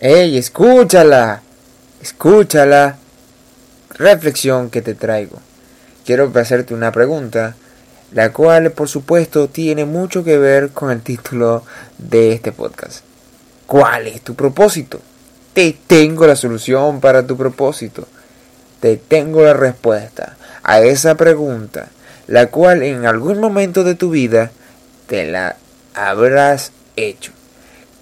¡Ey, escúchala! Escúchala. Reflexión que te traigo. Quiero hacerte una pregunta, la cual por supuesto tiene mucho que ver con el título de este podcast. ¿Cuál es tu propósito? Te tengo la solución para tu propósito. Te tengo la respuesta a esa pregunta, la cual en algún momento de tu vida te la habrás hecho.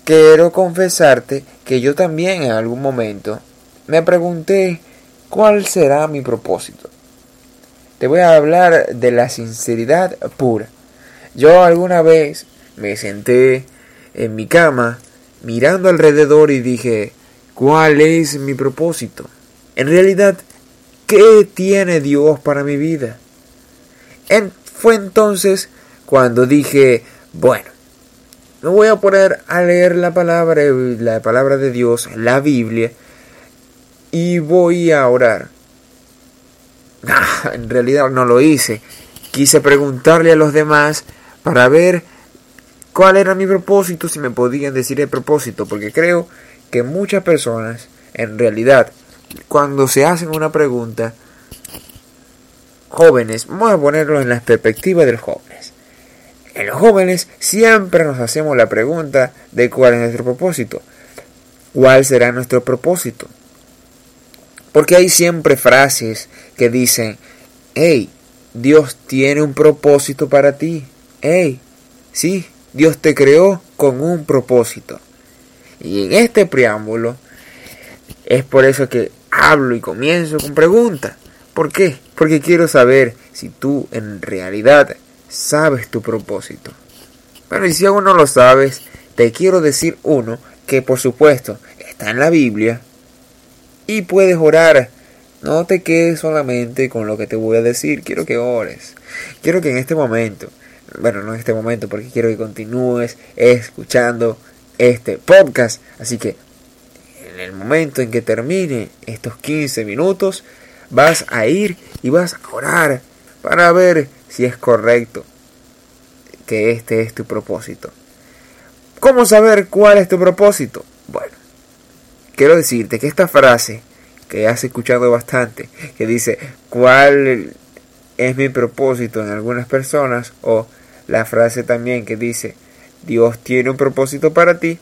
Quiero confesarte que yo también en algún momento me pregunté cuál será mi propósito. Te voy a hablar de la sinceridad pura. Yo alguna vez me senté en mi cama mirando alrededor y dije, ¿cuál es mi propósito? En realidad, ¿qué tiene Dios para mi vida? fue entonces cuando dije, bueno, me voy a poner a leer la palabra, la palabra de Dios, la Biblia, y voy a orar. Ah, en realidad no lo hice. Quise preguntarle a los demás para ver cuál era mi propósito, si me podían decir el propósito, porque creo que muchas personas, en realidad, cuando se hacen una pregunta, jóvenes, vamos a ponerlo en la perspectiva de los jóvenes. En los jóvenes siempre nos hacemos la pregunta de cuál es nuestro propósito. ¿Cuál será nuestro propósito? Porque hay siempre frases que dicen, hey, Dios tiene un propósito para ti. Hey, sí, Dios te creó con un propósito. Y en este preámbulo es por eso que hablo y comienzo con preguntas. ¿Por qué? Porque quiero saber si tú en realidad sabes tu propósito. Bueno, y si aún no lo sabes, te quiero decir uno que por supuesto está en la Biblia y puedes orar. No te quedes solamente con lo que te voy a decir, quiero que ores. Quiero que en este momento, bueno, no en este momento porque quiero que continúes escuchando este podcast. Así que en el momento en que termine estos 15 minutos, vas a ir y vas a orar para ver si es correcto que este es tu propósito. ¿Cómo saber cuál es tu propósito? Bueno, quiero decirte que esta frase que has escuchado bastante, que dice cuál es mi propósito en algunas personas, o la frase también que dice Dios tiene un propósito para ti,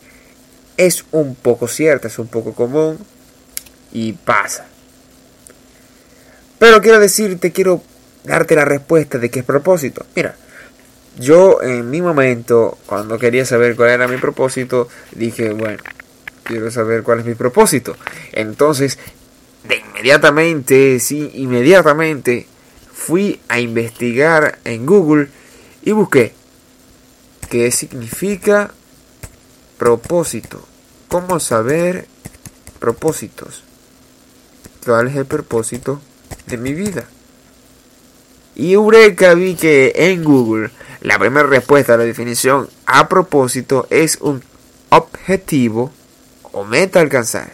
es un poco cierta, es un poco común y pasa. Pero quiero decirte, quiero darte la respuesta de qué es propósito. Mira, yo en mi momento, cuando quería saber cuál era mi propósito, dije, bueno, quiero saber cuál es mi propósito. Entonces, de inmediatamente, sí, inmediatamente fui a investigar en Google y busqué qué significa propósito. ¿Cómo saber propósitos? ¿Cuál es el propósito de mi vida? Y Eureka vi que en Google la primera respuesta a la definición a propósito es un objetivo o meta alcanzar.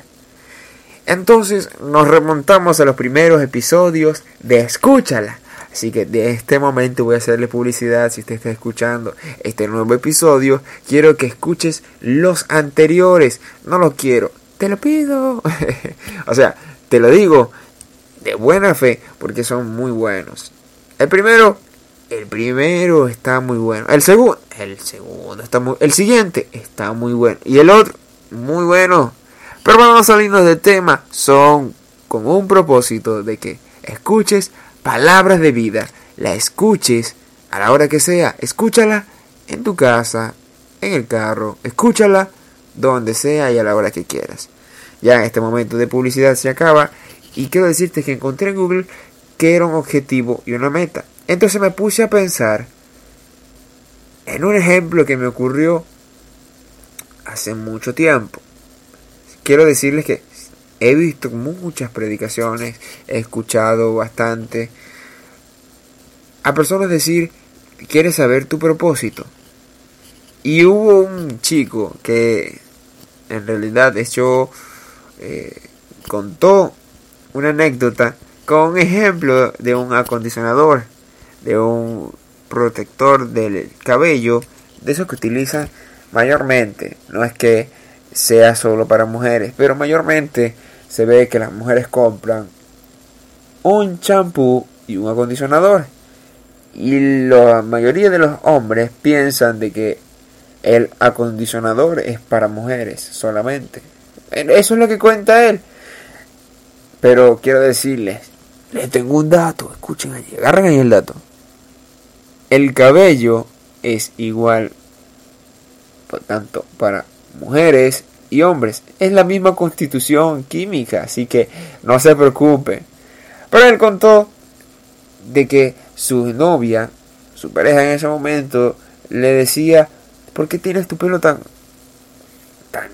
Entonces nos remontamos a los primeros episodios de Escúchala. Así que de este momento voy a hacerle publicidad si usted está escuchando este nuevo episodio. Quiero que escuches los anteriores. No lo quiero. Te lo pido. o sea, te lo digo de buena fe porque son muy buenos. El primero, el primero está muy bueno. El segundo, el segundo está muy, el siguiente está muy bueno y el otro muy bueno. Pero vamos a salirnos del tema. Son con un propósito de que escuches palabras de vida. La escuches a la hora que sea. Escúchala en tu casa, en el carro. Escúchala donde sea y a la hora que quieras. Ya en este momento de publicidad se acaba. Y quiero decirte que encontré en Google que era un objetivo y una meta. Entonces me puse a pensar en un ejemplo que me ocurrió hace mucho tiempo. Quiero decirles que he visto muchas predicaciones, he escuchado bastante a personas decir, ¿quieres saber tu propósito? Y hubo un chico que en realidad hecho eh, contó una anécdota con un ejemplo de un acondicionador, de un protector del cabello, de esos que utilizan mayormente. No es que sea solo para mujeres, pero mayormente se ve que las mujeres compran un champú y un acondicionador. Y la mayoría de los hombres piensan de que el acondicionador es para mujeres solamente. Eso es lo que cuenta él. Pero quiero decirles, les tengo un dato, escuchen allí, agarren ahí el dato. El cabello es igual, por tanto, para mujeres y hombres. Es la misma constitución química, así que no se preocupe. Pero él contó de que su novia, su pareja en ese momento, le decía, ¿por qué tienes tu pelo tan, tan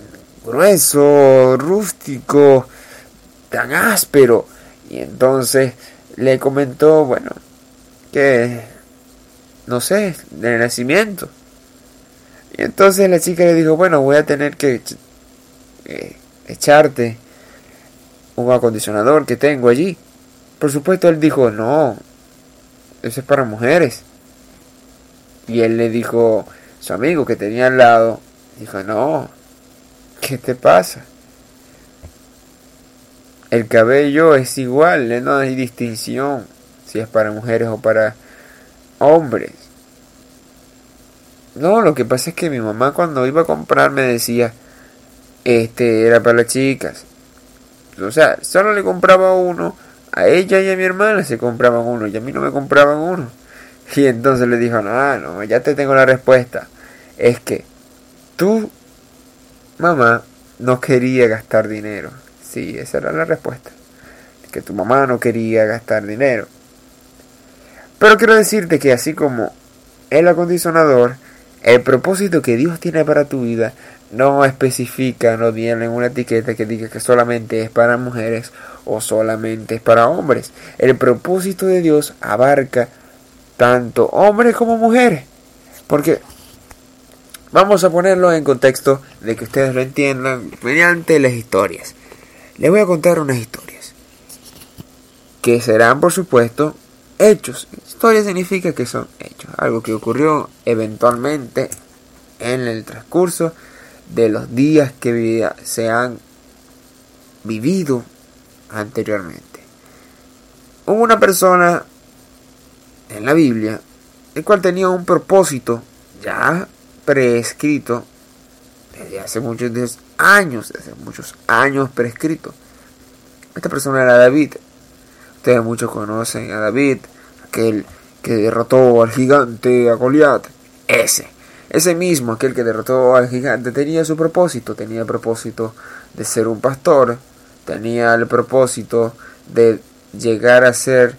grueso, rústico, tan áspero? Y entonces le comentó, bueno, que, no sé, de nacimiento. Y entonces la chica le dijo, bueno, voy a tener que eh, echarte un acondicionador que tengo allí. Por supuesto, él dijo, no, eso es para mujeres. Y él le dijo, su amigo que tenía al lado, dijo, no, ¿qué te pasa? El cabello es igual, no hay distinción si es para mujeres o para hombres. No, lo que pasa es que mi mamá cuando iba a comprar me decía, este era para las chicas. O sea, solo le compraba uno, a ella y a mi hermana se compraban uno, y a mí no me compraban uno. Y entonces le dijo, no, no, ya te tengo la respuesta. Es que tú, mamá, no quería gastar dinero. Sí, esa era la respuesta. Que tu mamá no quería gastar dinero. Pero quiero decirte que así como el acondicionador, el propósito que Dios tiene para tu vida no especifica, no viene en una etiqueta que diga que solamente es para mujeres o solamente es para hombres. El propósito de Dios abarca tanto hombres como mujeres. Porque vamos a ponerlo en contexto de que ustedes lo entiendan mediante las historias. Les voy a contar unas historias. Que serán, por supuesto, hechos. Historia significa que son hechos. Algo que ocurrió eventualmente en el transcurso de los días que se han vivido anteriormente. Hubo una persona en la Biblia el cual tenía un propósito ya prescrito desde hace muchos años, desde muchos años prescrito. Esta persona era David. Ustedes muchos conocen a David, aquel que derrotó al gigante, a Goliat. Ese, ese mismo, aquel que derrotó al gigante, tenía su propósito. Tenía el propósito de ser un pastor. Tenía el propósito de llegar a ser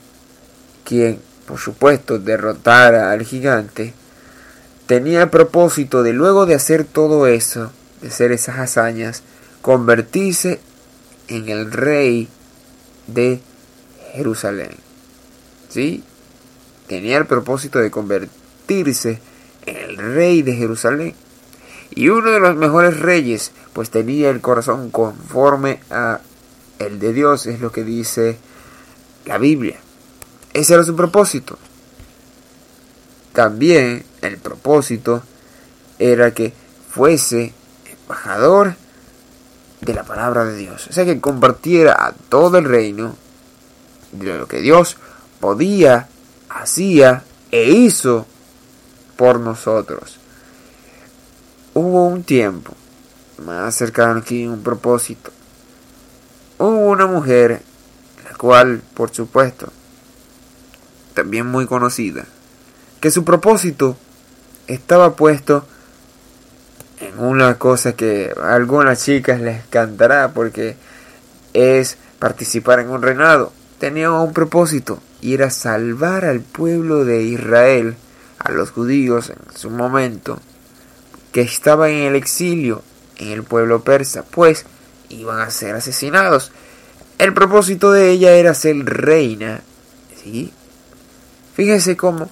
quien, por supuesto, derrotara al gigante. Tenía el propósito de luego de hacer todo eso, de hacer esas hazañas, convertirse en el rey de Jerusalén. ¿Sí? Tenía el propósito de convertirse en el rey de Jerusalén. Y uno de los mejores reyes, pues tenía el corazón conforme a el de Dios, es lo que dice la Biblia. Ese era su propósito. También el propósito era que fuese embajador de la palabra de Dios. O sea, que compartiera a todo el reino de lo que Dios podía, hacía e hizo por nosotros. Hubo un tiempo, más cercano aquí, un propósito. Hubo una mujer, la cual, por supuesto, también muy conocida, que su propósito estaba puesto una cosa que a algunas chicas les cantará porque es participar en un reinado. Tenía un propósito y era salvar al pueblo de Israel, a los judíos en su momento, que estaban en el exilio en el pueblo persa, pues iban a ser asesinados. El propósito de ella era ser reina. ¿sí? Fíjense cómo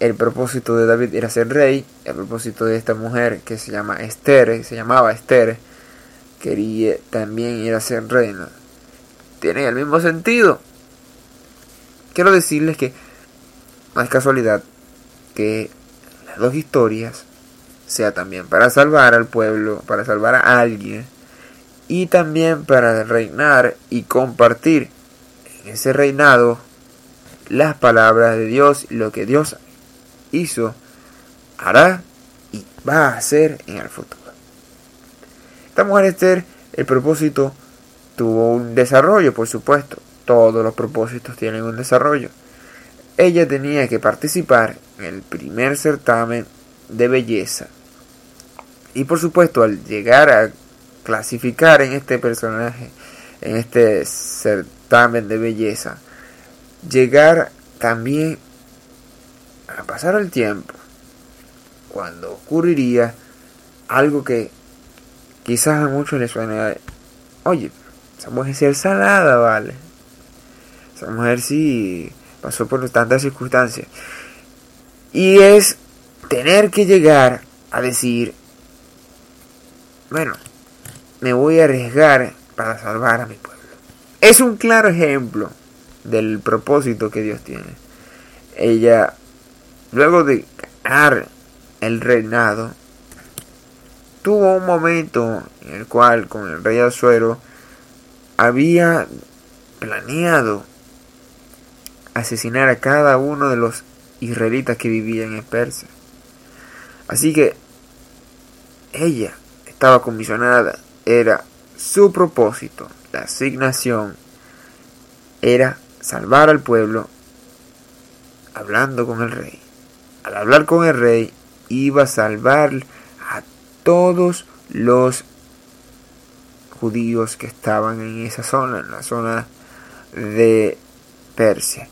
el propósito de David era ser rey, el propósito de esta mujer que se llama Esther, se llamaba Esther, quería también ir a ser reina. Tiene el mismo sentido. Quiero decirles que no es casualidad que las dos historias sea también para salvar al pueblo, para salvar a alguien y también para reinar y compartir en ese reinado las palabras de Dios, lo que Dios hizo, hará y va a hacer en el futuro. Esta mujer Esther, el propósito tuvo un desarrollo, por supuesto. Todos los propósitos tienen un desarrollo. Ella tenía que participar en el primer certamen de belleza. Y por supuesto, al llegar a clasificar en este personaje, en este certamen de belleza, llegar también pasar el tiempo, cuando ocurriría algo que quizás a muchos les suene, oye, esa mujer es salada, vale. Esa mujer sí pasó por tantas circunstancias. Y es tener que llegar a decir, bueno, me voy a arriesgar para salvar a mi pueblo. Es un claro ejemplo del propósito que Dios tiene. Ella, luego de ganar el reinado, tuvo un momento en el cual con el rey Azuero había planeado asesinar a cada uno de los israelitas que vivían en Persia. Así que ella estaba comisionada, era su propósito, la asignación era salvar al pueblo hablando con el rey. Al hablar con el rey iba a salvar a todos los judíos que estaban en esa zona, en la zona de Persia.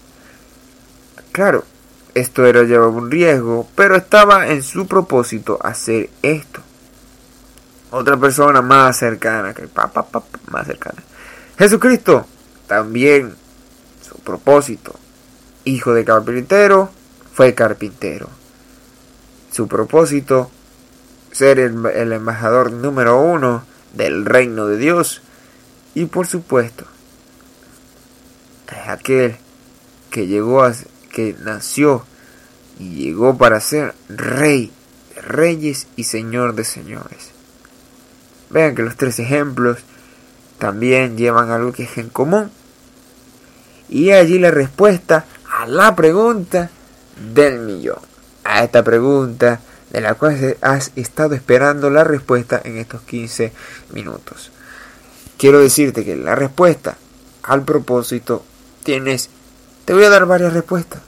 Claro, esto era llevaba un riesgo, pero estaba en su propósito hacer esto. Otra persona más cercana, que papá, más cercana. Jesucristo, también su propósito, hijo de carpintero, fue carpintero. Su propósito, ser el, el embajador número uno del reino de Dios. Y por supuesto, es aquel que llegó a que nació y llegó para ser rey de reyes y señor de señores. Vean que los tres ejemplos también llevan algo que es en común. Y allí la respuesta a la pregunta del millón. A esta pregunta de la cual has estado esperando la respuesta en estos 15 minutos. Quiero decirte que la respuesta al propósito tienes... Te voy a dar varias respuestas,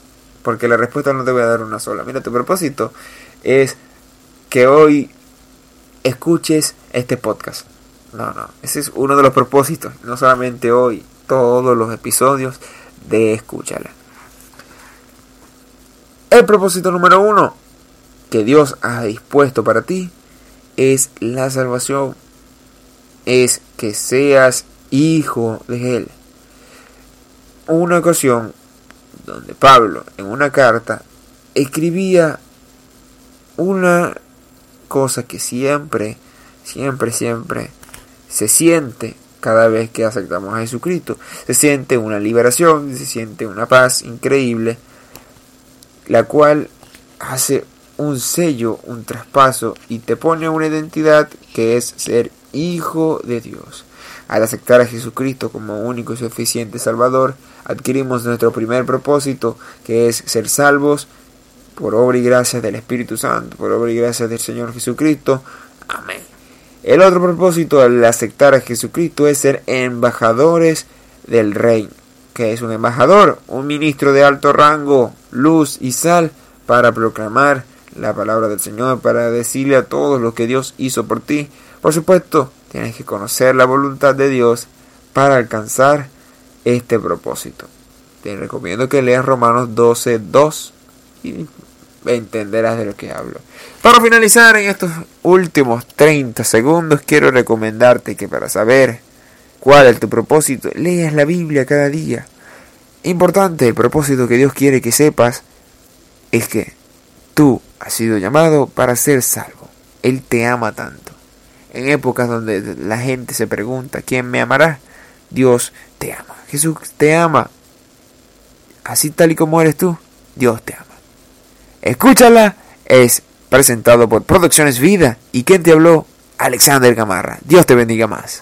porque la respuesta no te voy a dar una sola. Mira, tu propósito es que hoy escuches este podcast. No, no, ese es uno de los propósitos, no solamente hoy, todos los episodios de Escúchala. El propósito número uno, que Dios ha dispuesto para ti es la salvación. Es que seas hijo de Él. Una ocasión donde Pablo en una carta escribía una cosa que siempre, siempre, siempre se siente cada vez que aceptamos a Jesucristo. Se siente una liberación, se siente una paz increíble, la cual hace un sello, un traspaso y te pone una identidad que es ser hijo de Dios. Al aceptar a Jesucristo como único y suficiente Salvador, adquirimos nuestro primer propósito, que es ser salvos por obra y gracia del Espíritu Santo, por obra y gracia del Señor Jesucristo. Amén. El otro propósito al aceptar a Jesucristo es ser embajadores del Rey, que es un embajador, un ministro de alto rango, luz y sal para proclamar la palabra del Señor para decirle a todos lo que Dios hizo por ti. Por supuesto, tienes que conocer la voluntad de Dios para alcanzar este propósito. Te recomiendo que leas Romanos 12, 2 y entenderás de lo que hablo. Para finalizar en estos últimos 30 segundos, quiero recomendarte que para saber cuál es tu propósito, leas la Biblia cada día. Importante, el propósito que Dios quiere que sepas es que tú has sido llamado para ser salvo. Él te ama tanto. En épocas donde la gente se pregunta, ¿quién me amará? Dios te ama. Jesús te ama. Así tal y como eres tú, Dios te ama. Escúchala, es presentado por Producciones Vida. ¿Y quien te habló? Alexander Gamarra. Dios te bendiga más.